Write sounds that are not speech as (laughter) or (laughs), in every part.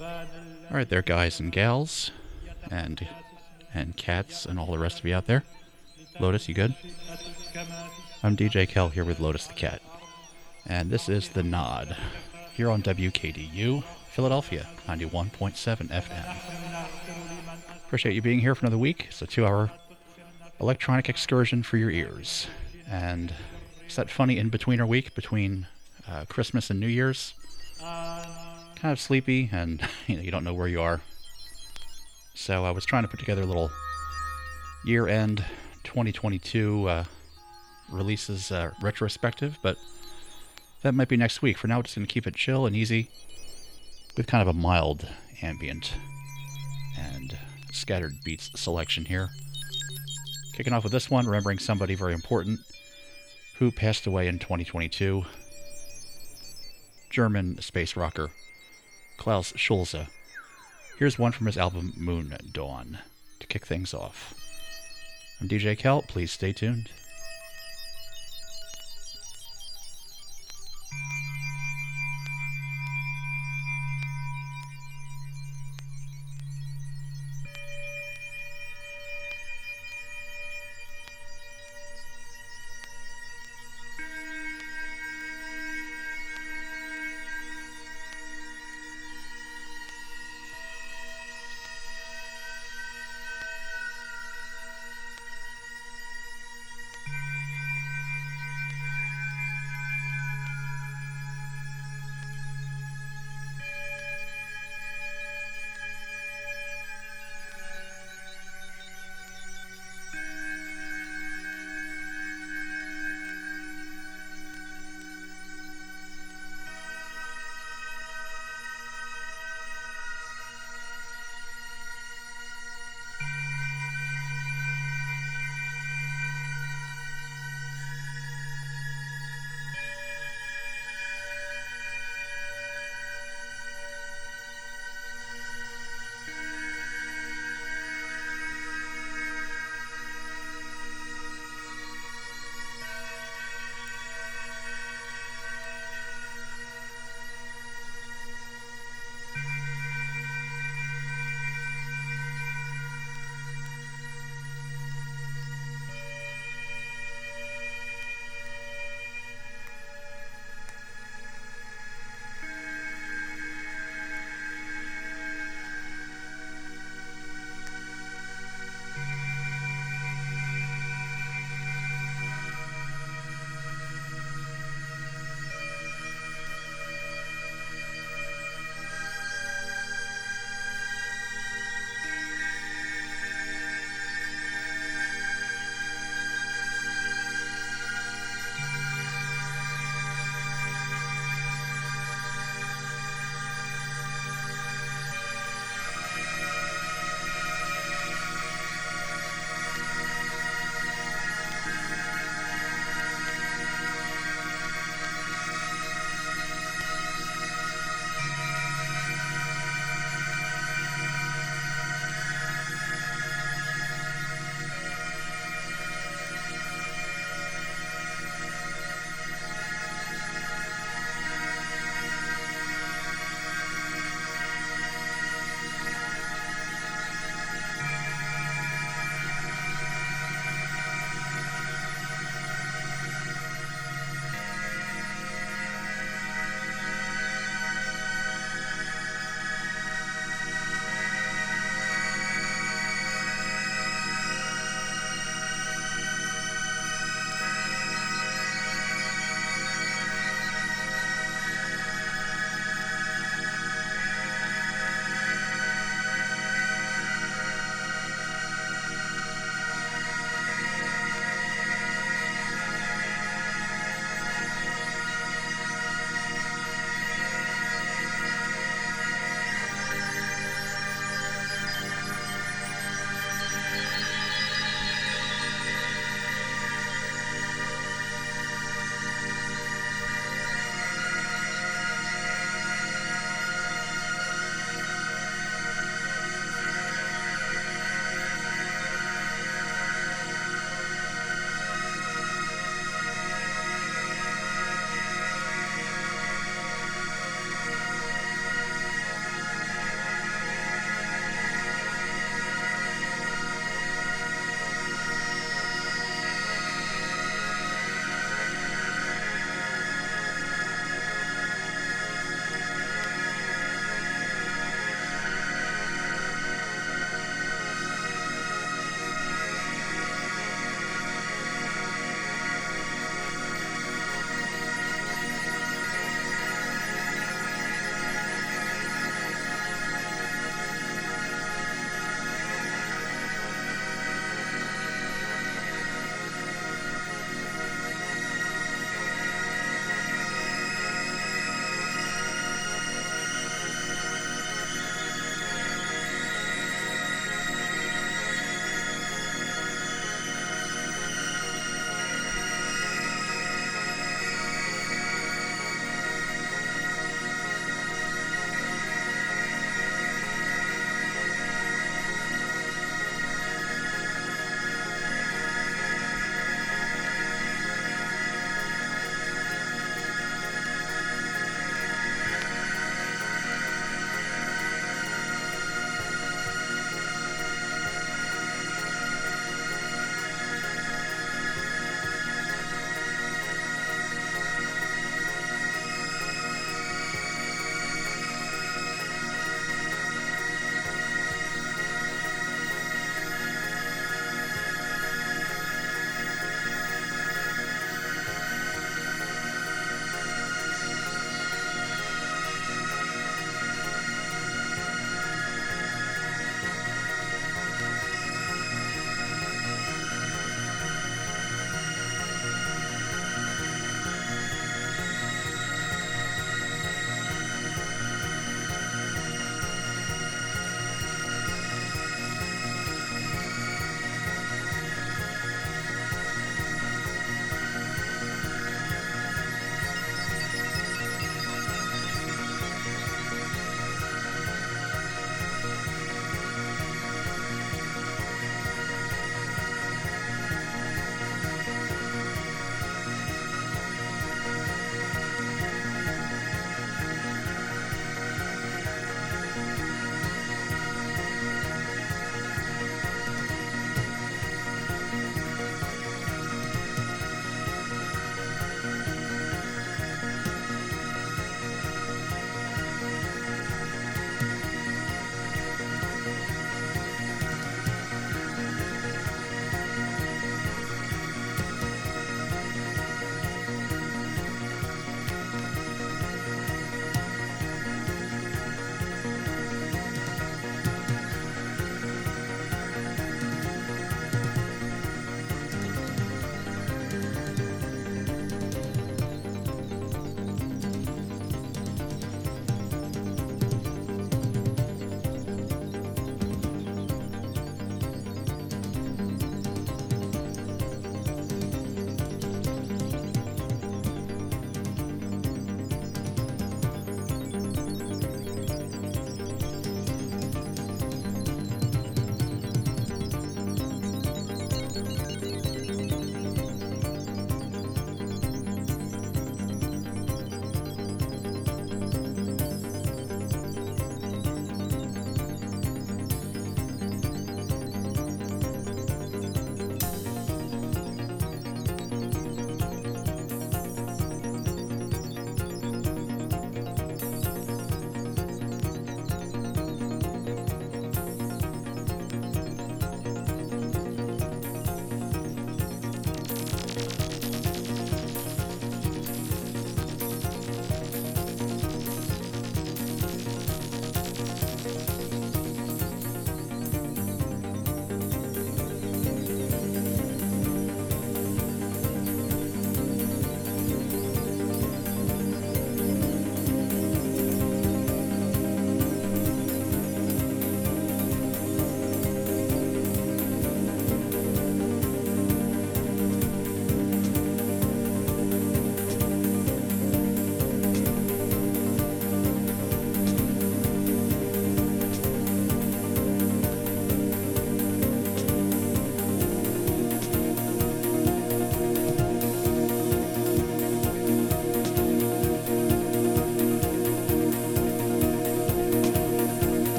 All right, there, guys and gals, and and cats, and all the rest of you out there. Lotus, you good? I'm DJ Kel here with Lotus the Cat, and this is the Nod here on WKDU Philadelphia 91.7 FM. Appreciate you being here for another week. It's a two-hour electronic excursion for your ears, and it's that funny in-betweener week between uh, Christmas and New Year's kind of sleepy and (laughs) you know you don't know where you are. So I was trying to put together a little year-end 2022 uh, releases uh, retrospective, but that might be next week. For now, we're just going to keep it chill and easy with kind of a mild ambient and scattered beats selection here. Kicking off with this one, remembering somebody very important who passed away in 2022. German space rocker Klaus Schulze. Here's one from his album Moon Dawn to kick things off. I'm DJ Kel. Please stay tuned.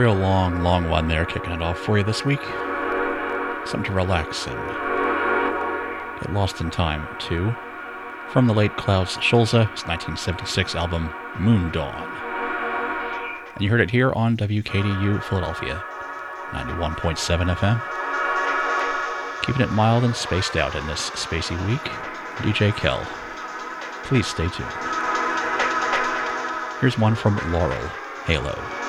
Real long, long one there, kicking it off for you this week. Something to relax and get lost in time to. From the late Klaus Schulze, his 1976 album Moon Dawn. And you heard it here on WKDU Philadelphia, 91.7 FM. Keeping it mild and spaced out in this spacey week, DJ Kel. Please stay tuned. Here's one from Laurel, Halo.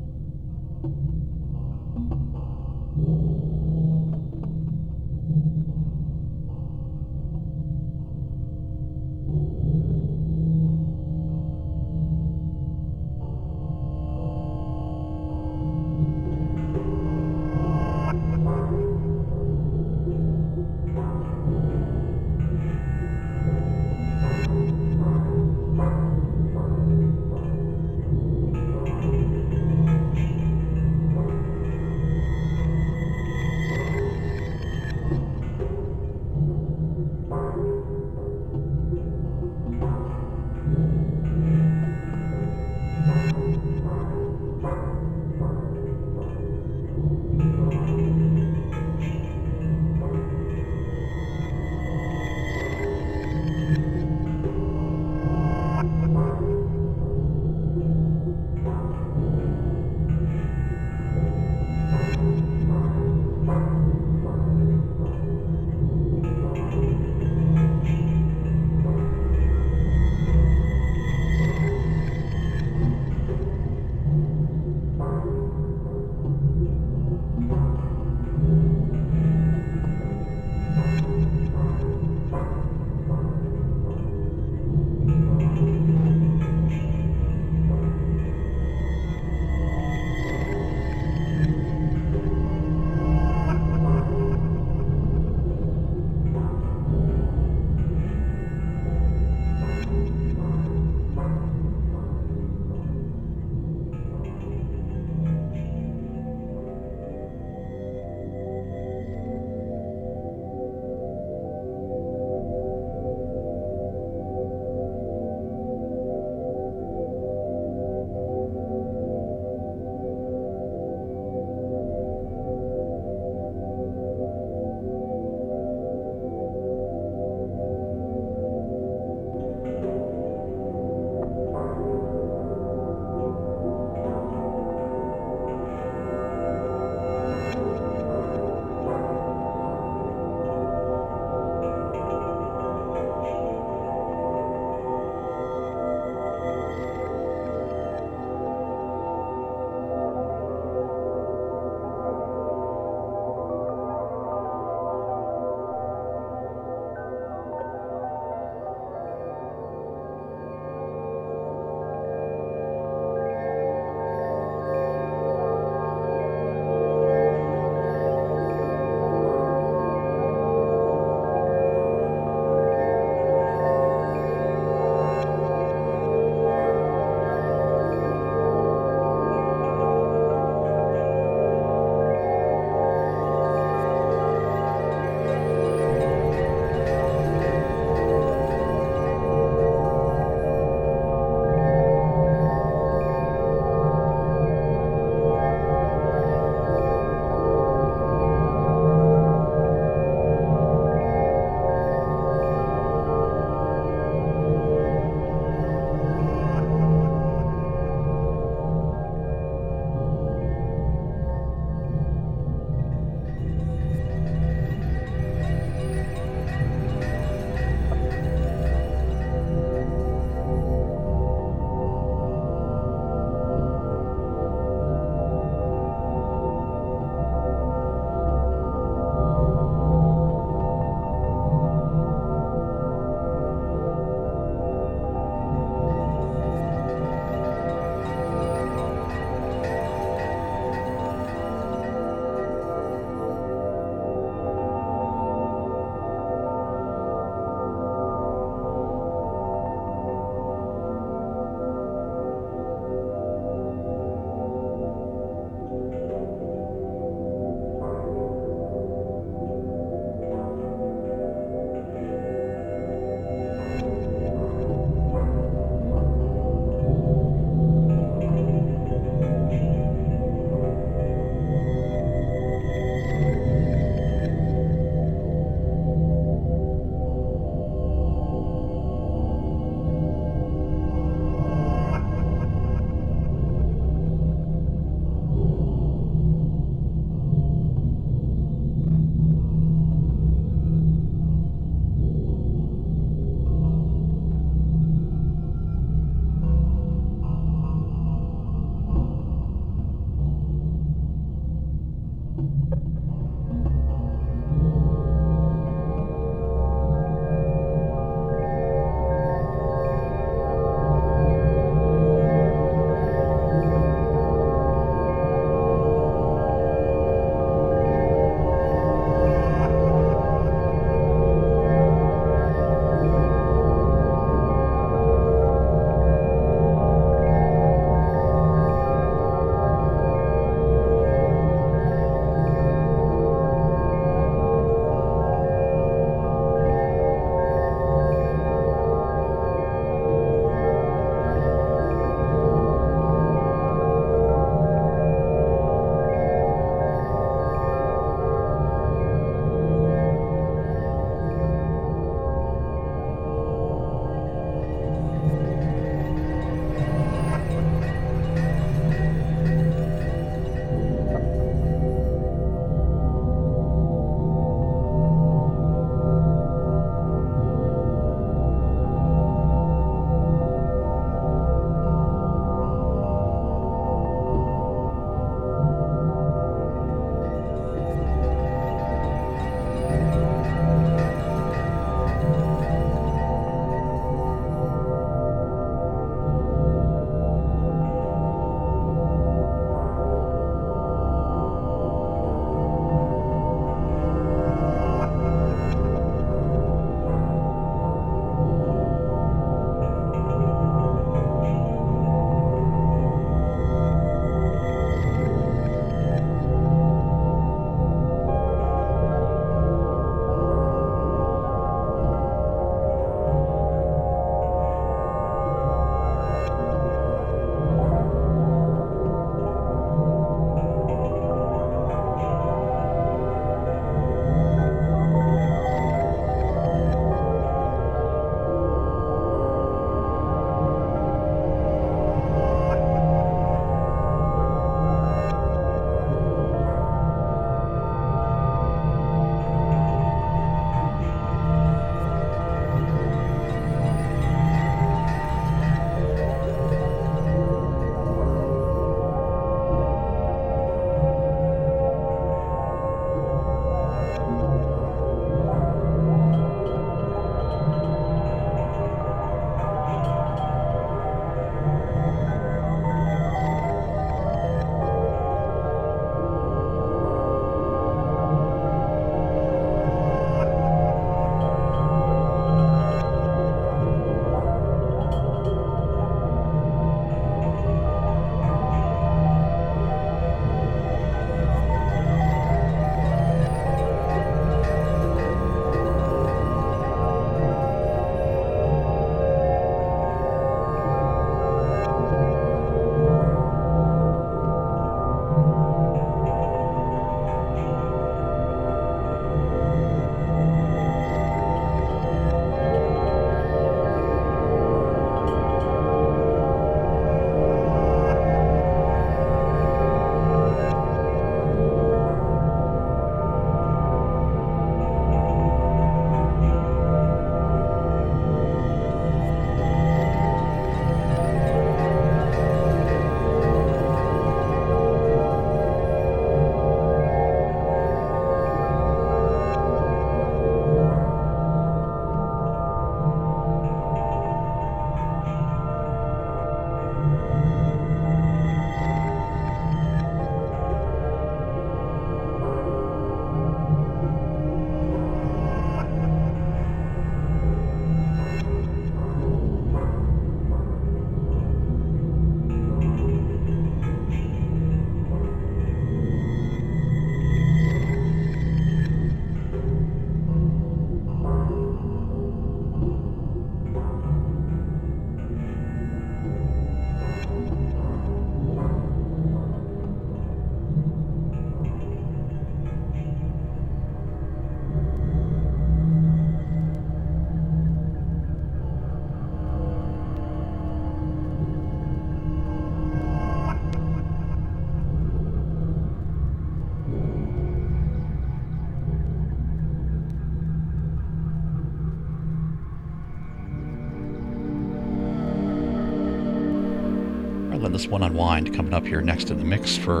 This one unwind coming up here next in the mix for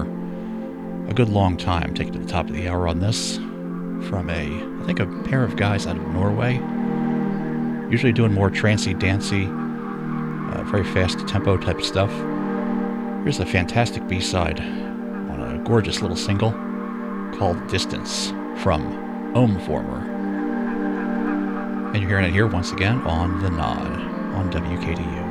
a good long time taking to the top of the hour on this from a, I think, a pair of guys out of Norway. Usually doing more trancy, dancy, uh, very fast tempo type stuff. Here's a fantastic B side on a gorgeous little single called Distance from Omformer. And you're hearing it here once again on The Nod on WKDU.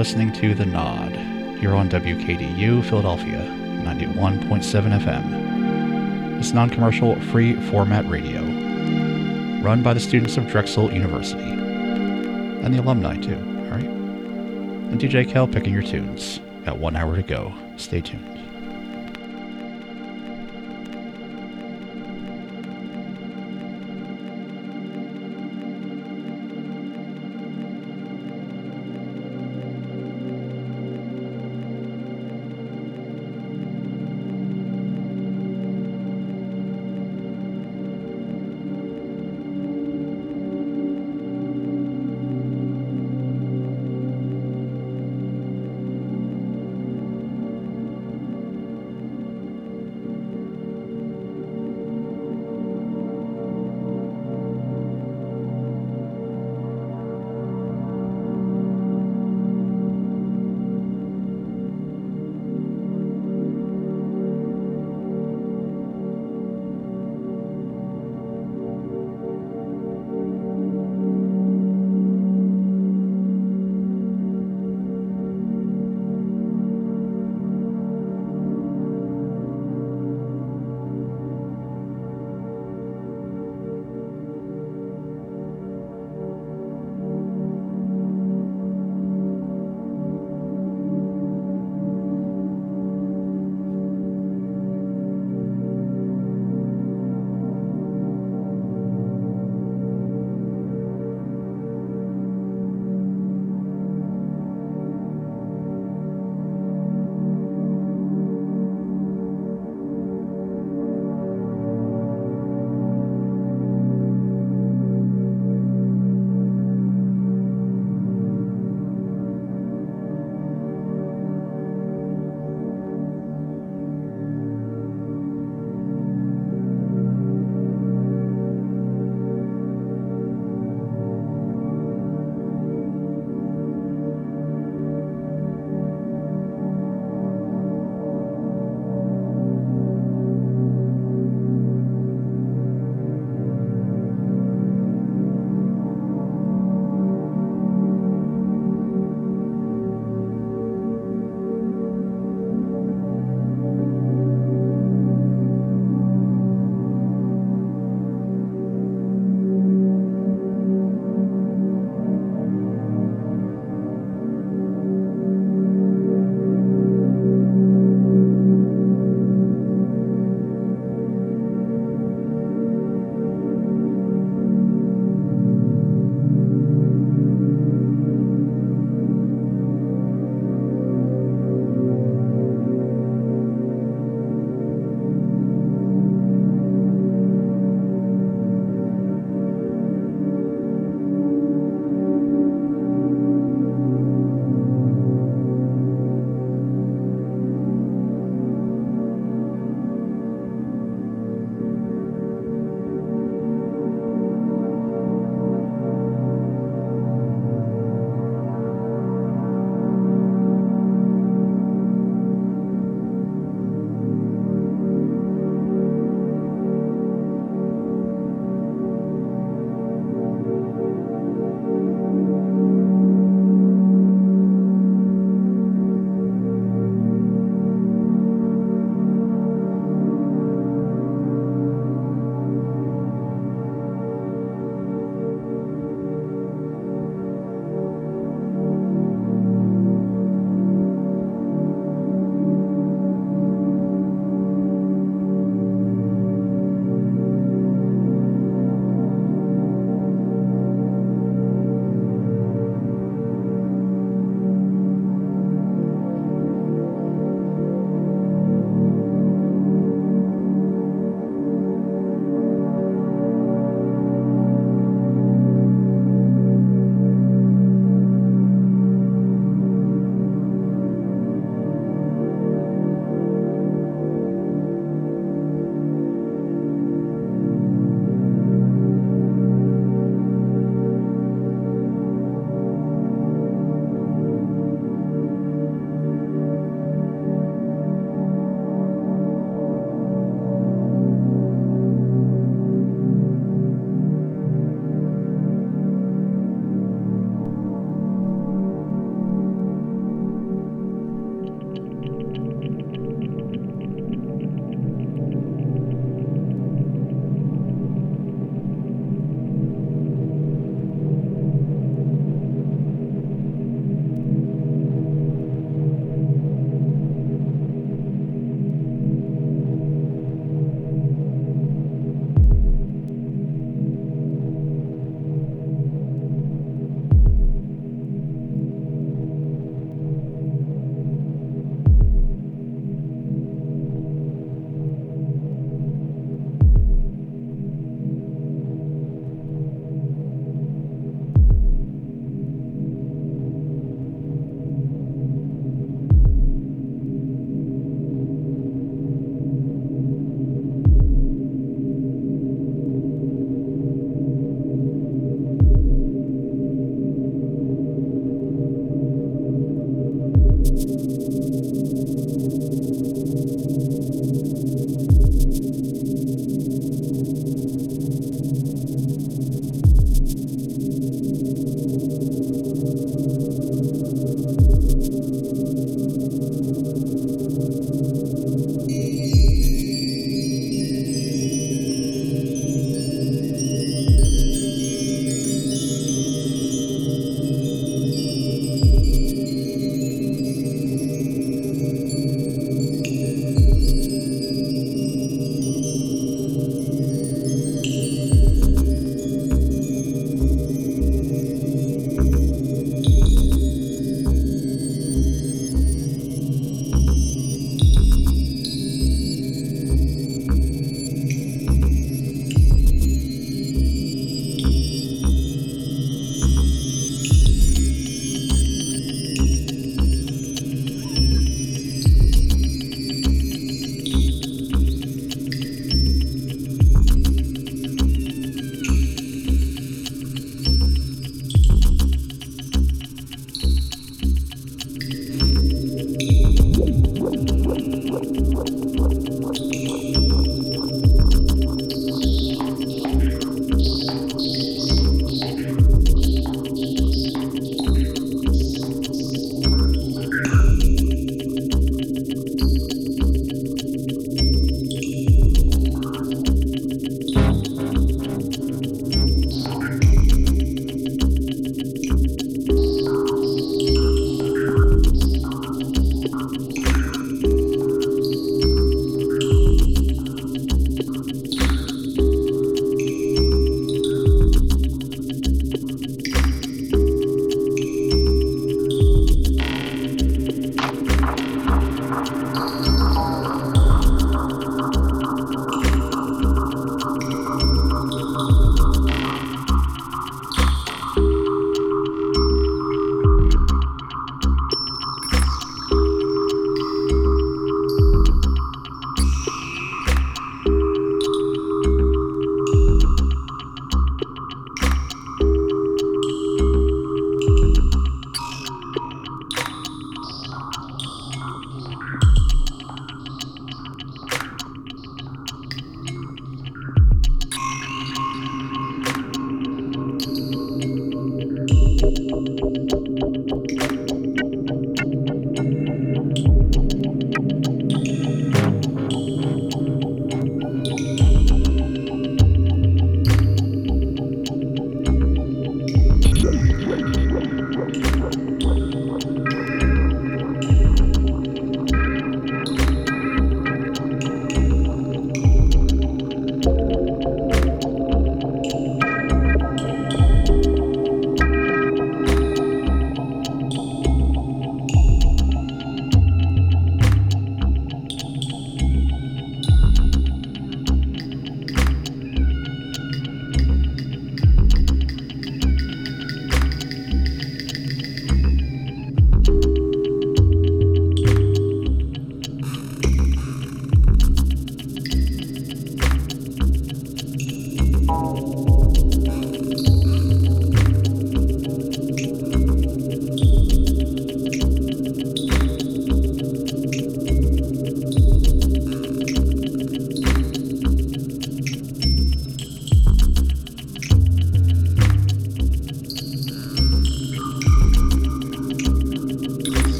Listening to The Nod here on WKDU Philadelphia, 91.7 FM. It's non commercial, free format radio, run by the students of Drexel University and the alumni, too, all right? And DJ Kel picking your tunes. Got one hour to go. Stay tuned.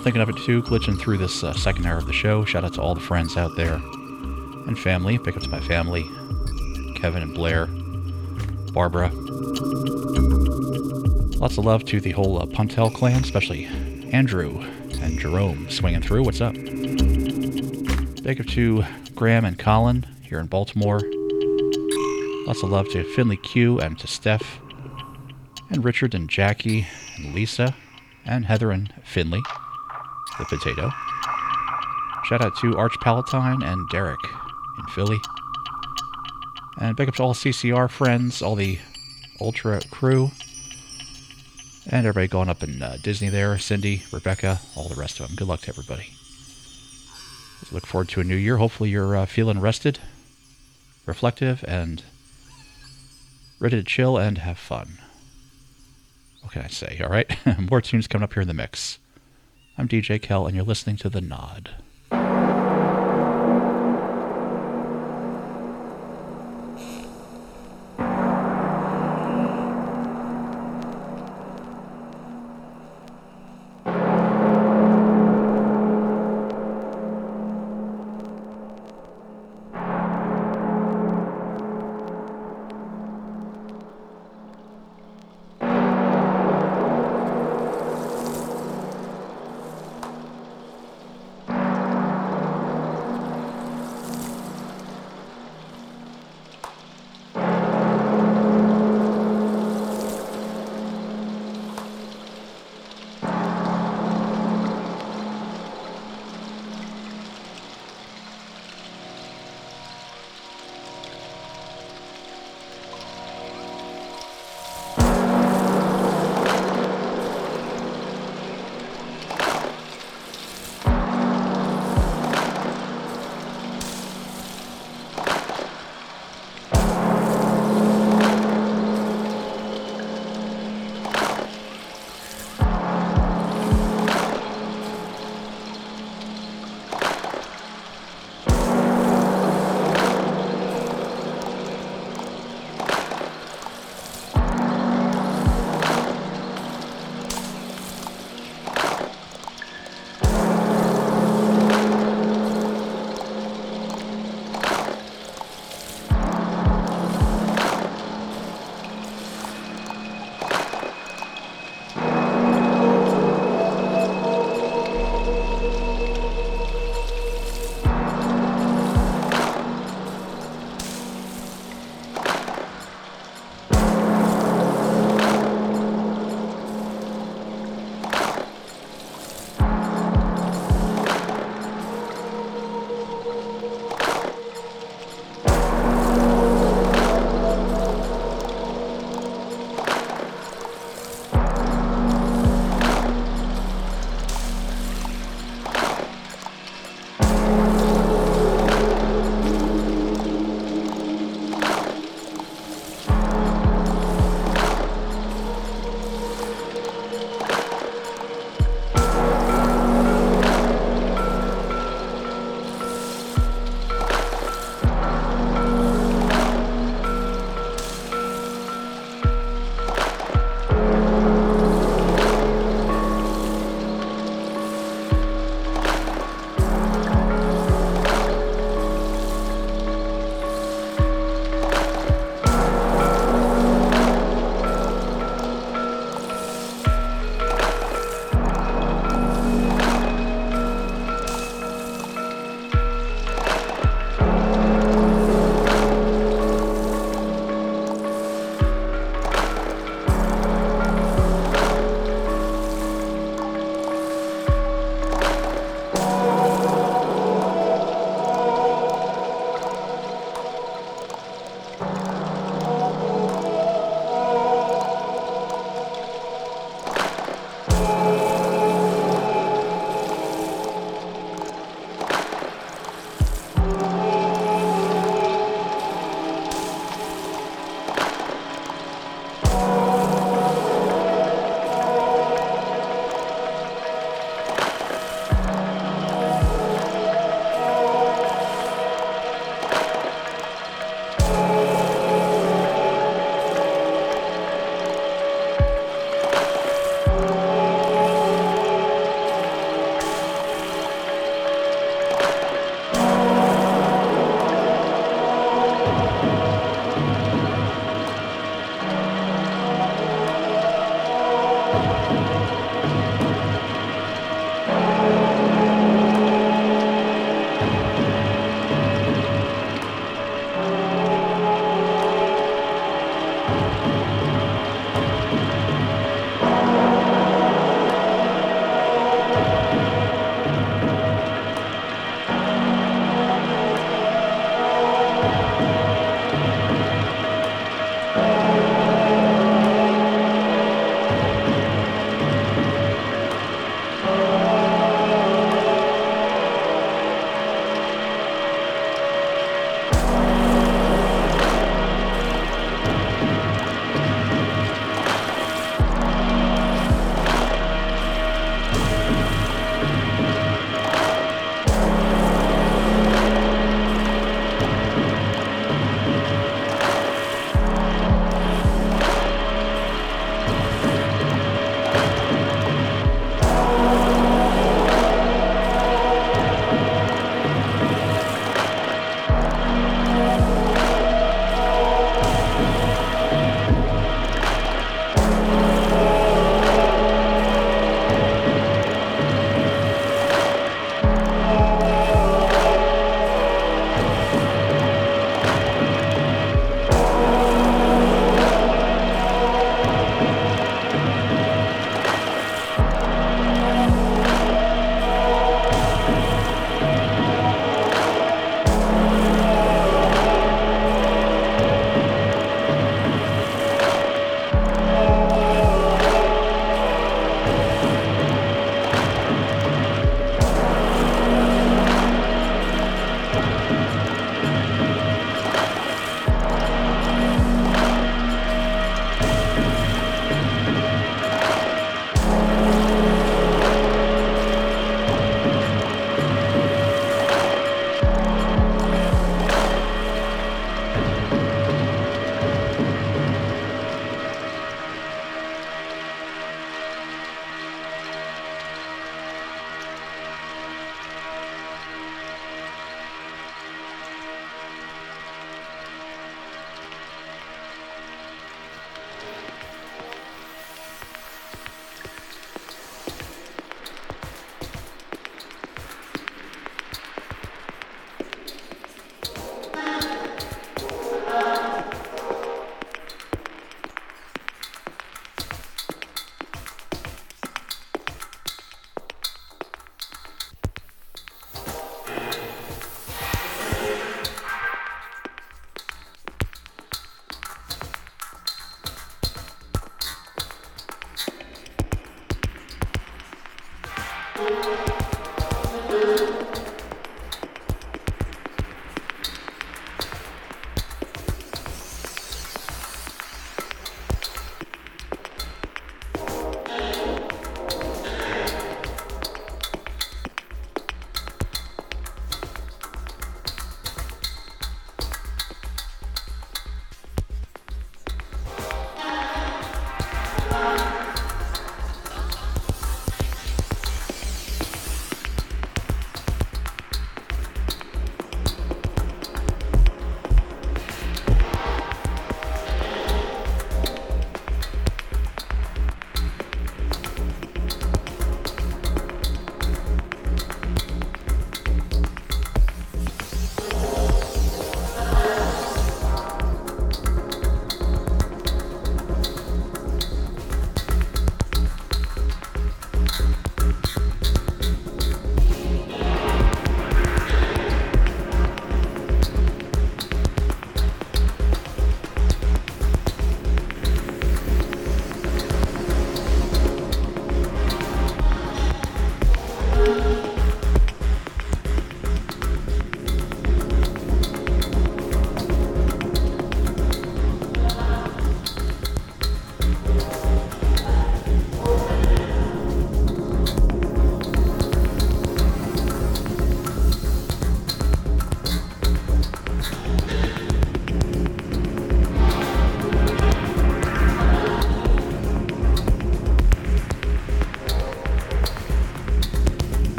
Thinking of it too, glitching through this uh, second hour of the show, shout out to all the friends out there and family. Pick up to my family Kevin and Blair, Barbara. Lots of love to the whole uh, Puntel clan, especially Andrew and Jerome swinging through. What's up? Big up to Graham and Colin here in Baltimore. Lots of love to Finley Q and to Steph, and Richard and Jackie and Lisa, and Heather and Finley the potato. Shout out to Arch Palatine and Derek in Philly. And big up to all CCR friends, all the Ultra crew, and everybody going up in uh, Disney there, Cindy, Rebecca, all the rest of them. Good luck to everybody. Look forward to a new year. Hopefully you're uh, feeling rested, reflective, and ready to chill and have fun. What can I say? All right, (laughs) more tunes coming up here in the mix. I'm DJ Kel, and you're listening to The Nod.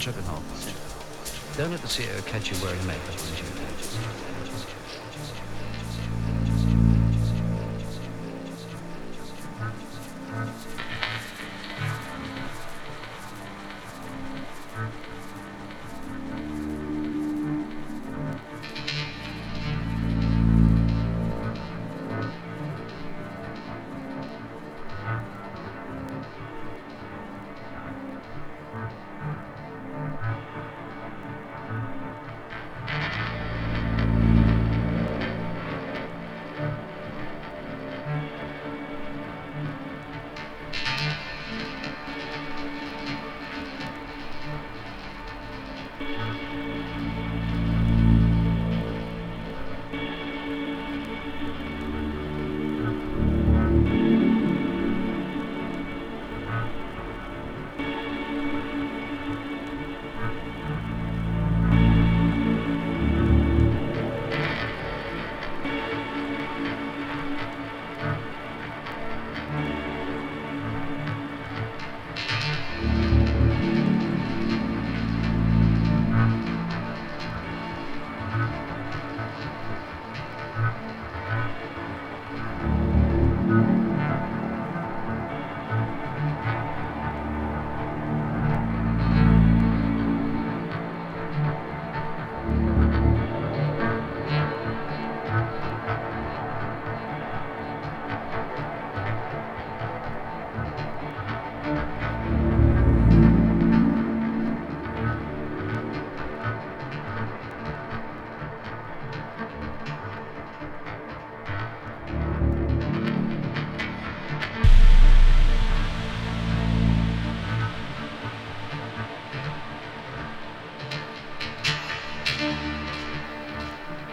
Schopenhauer. Don't let the CEO catch you wearing makeup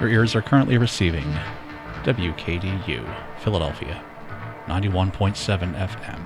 Your ears are currently receiving WKDU, Philadelphia, 91.7 FM.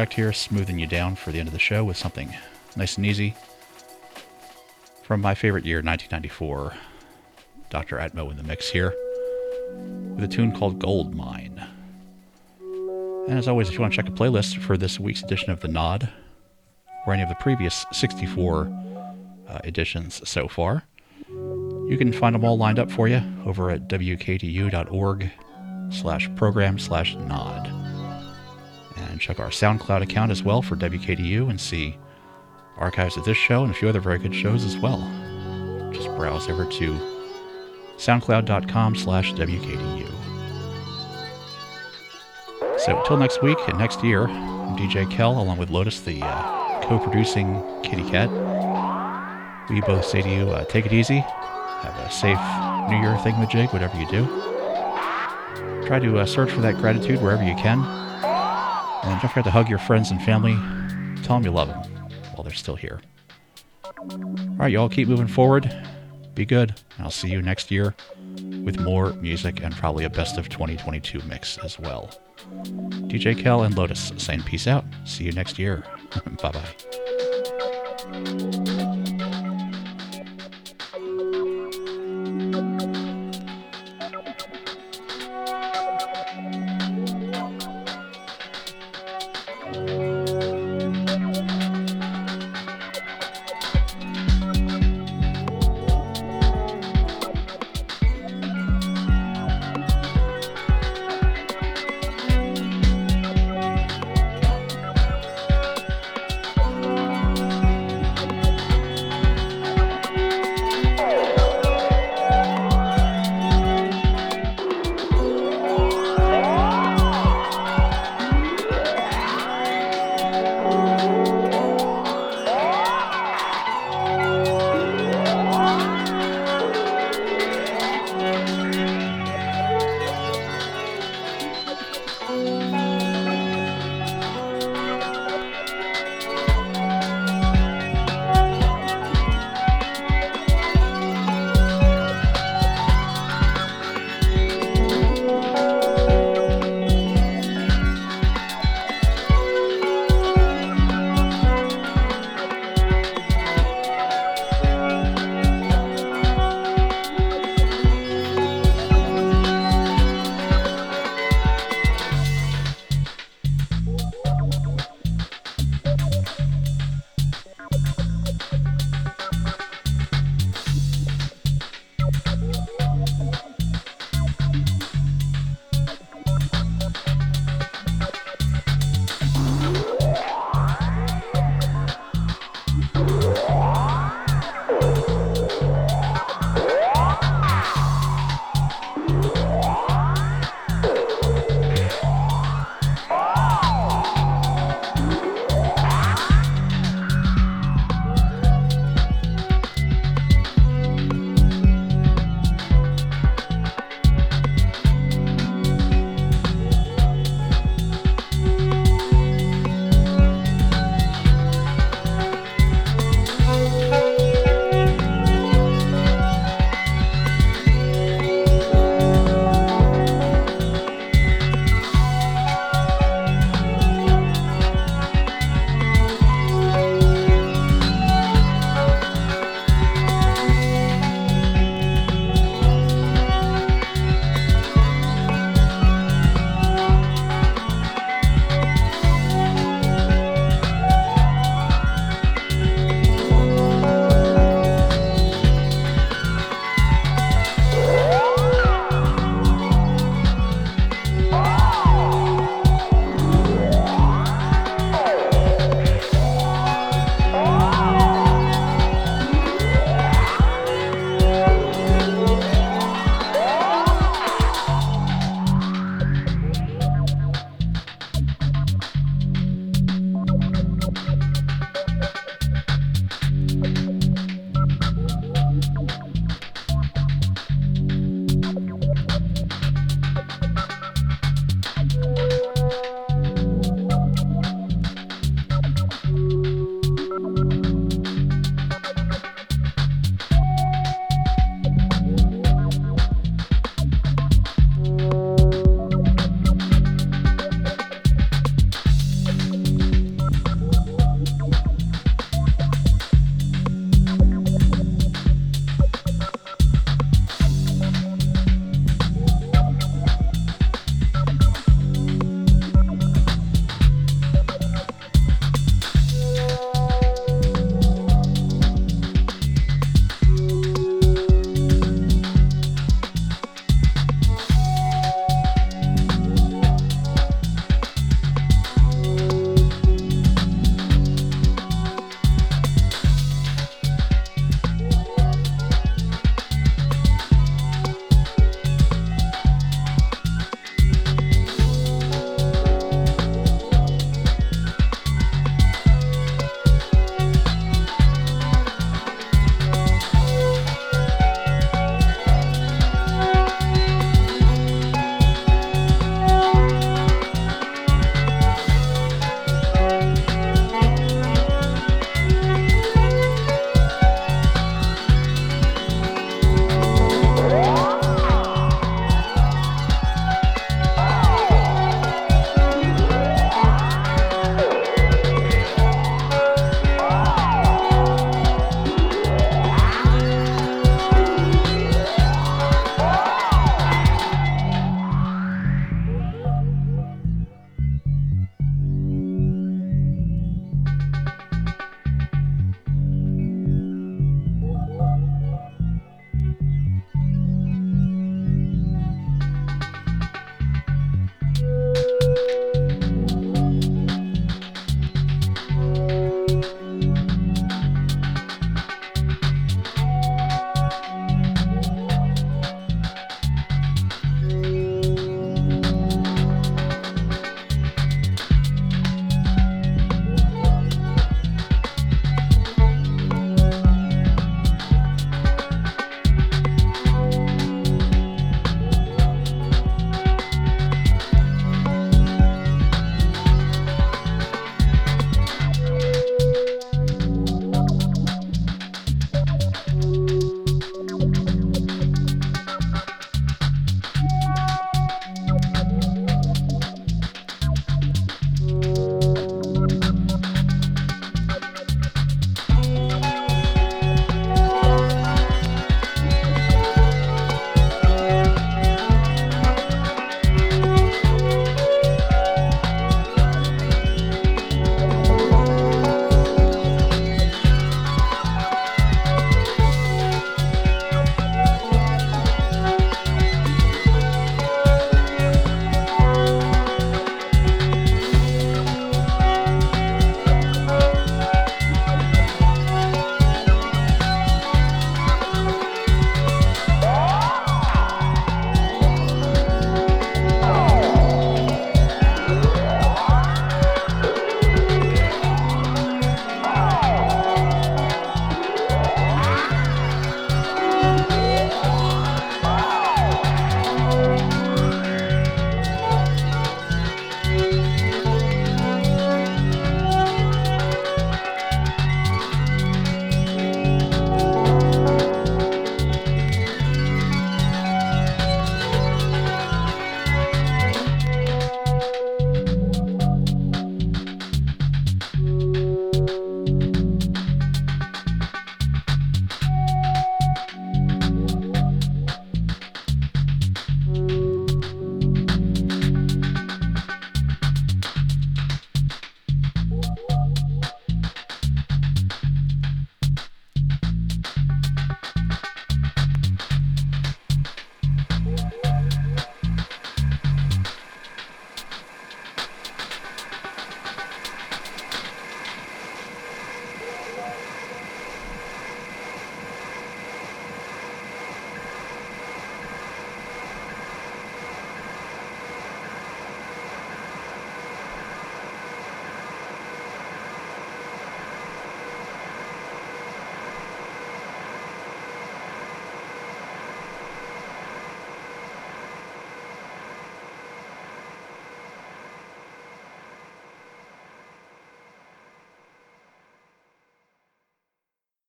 Expect here, smoothing you down for the end of the show with something nice and easy. From my favorite year, 1994, Dr. Atmo in the mix here, with a tune called Gold Mine. And as always, if you want to check a playlist for this week's edition of The Nod, or any of the previous 64 uh, editions so far, you can find them all lined up for you over at wkdu.org slash program slash nod. Check our SoundCloud account as well for WKDU and see archives of this show and a few other very good shows as well. Just browse over to soundcloud.com slash WKDU. So until next week and next year, I'm DJ Kel along with Lotus, the uh, co-producing Kitty Cat. We both say to you, uh, take it easy, have a safe New Year thingamajig, whatever you do. Try to uh, search for that gratitude wherever you can. And don't forget to hug your friends and family. Tell them you love them while they're still here. All right, y'all keep moving forward. Be good. I'll see you next year with more music and probably a best of 2022 mix as well. DJ Kel and Lotus saying peace out. See you next year. (laughs) bye bye.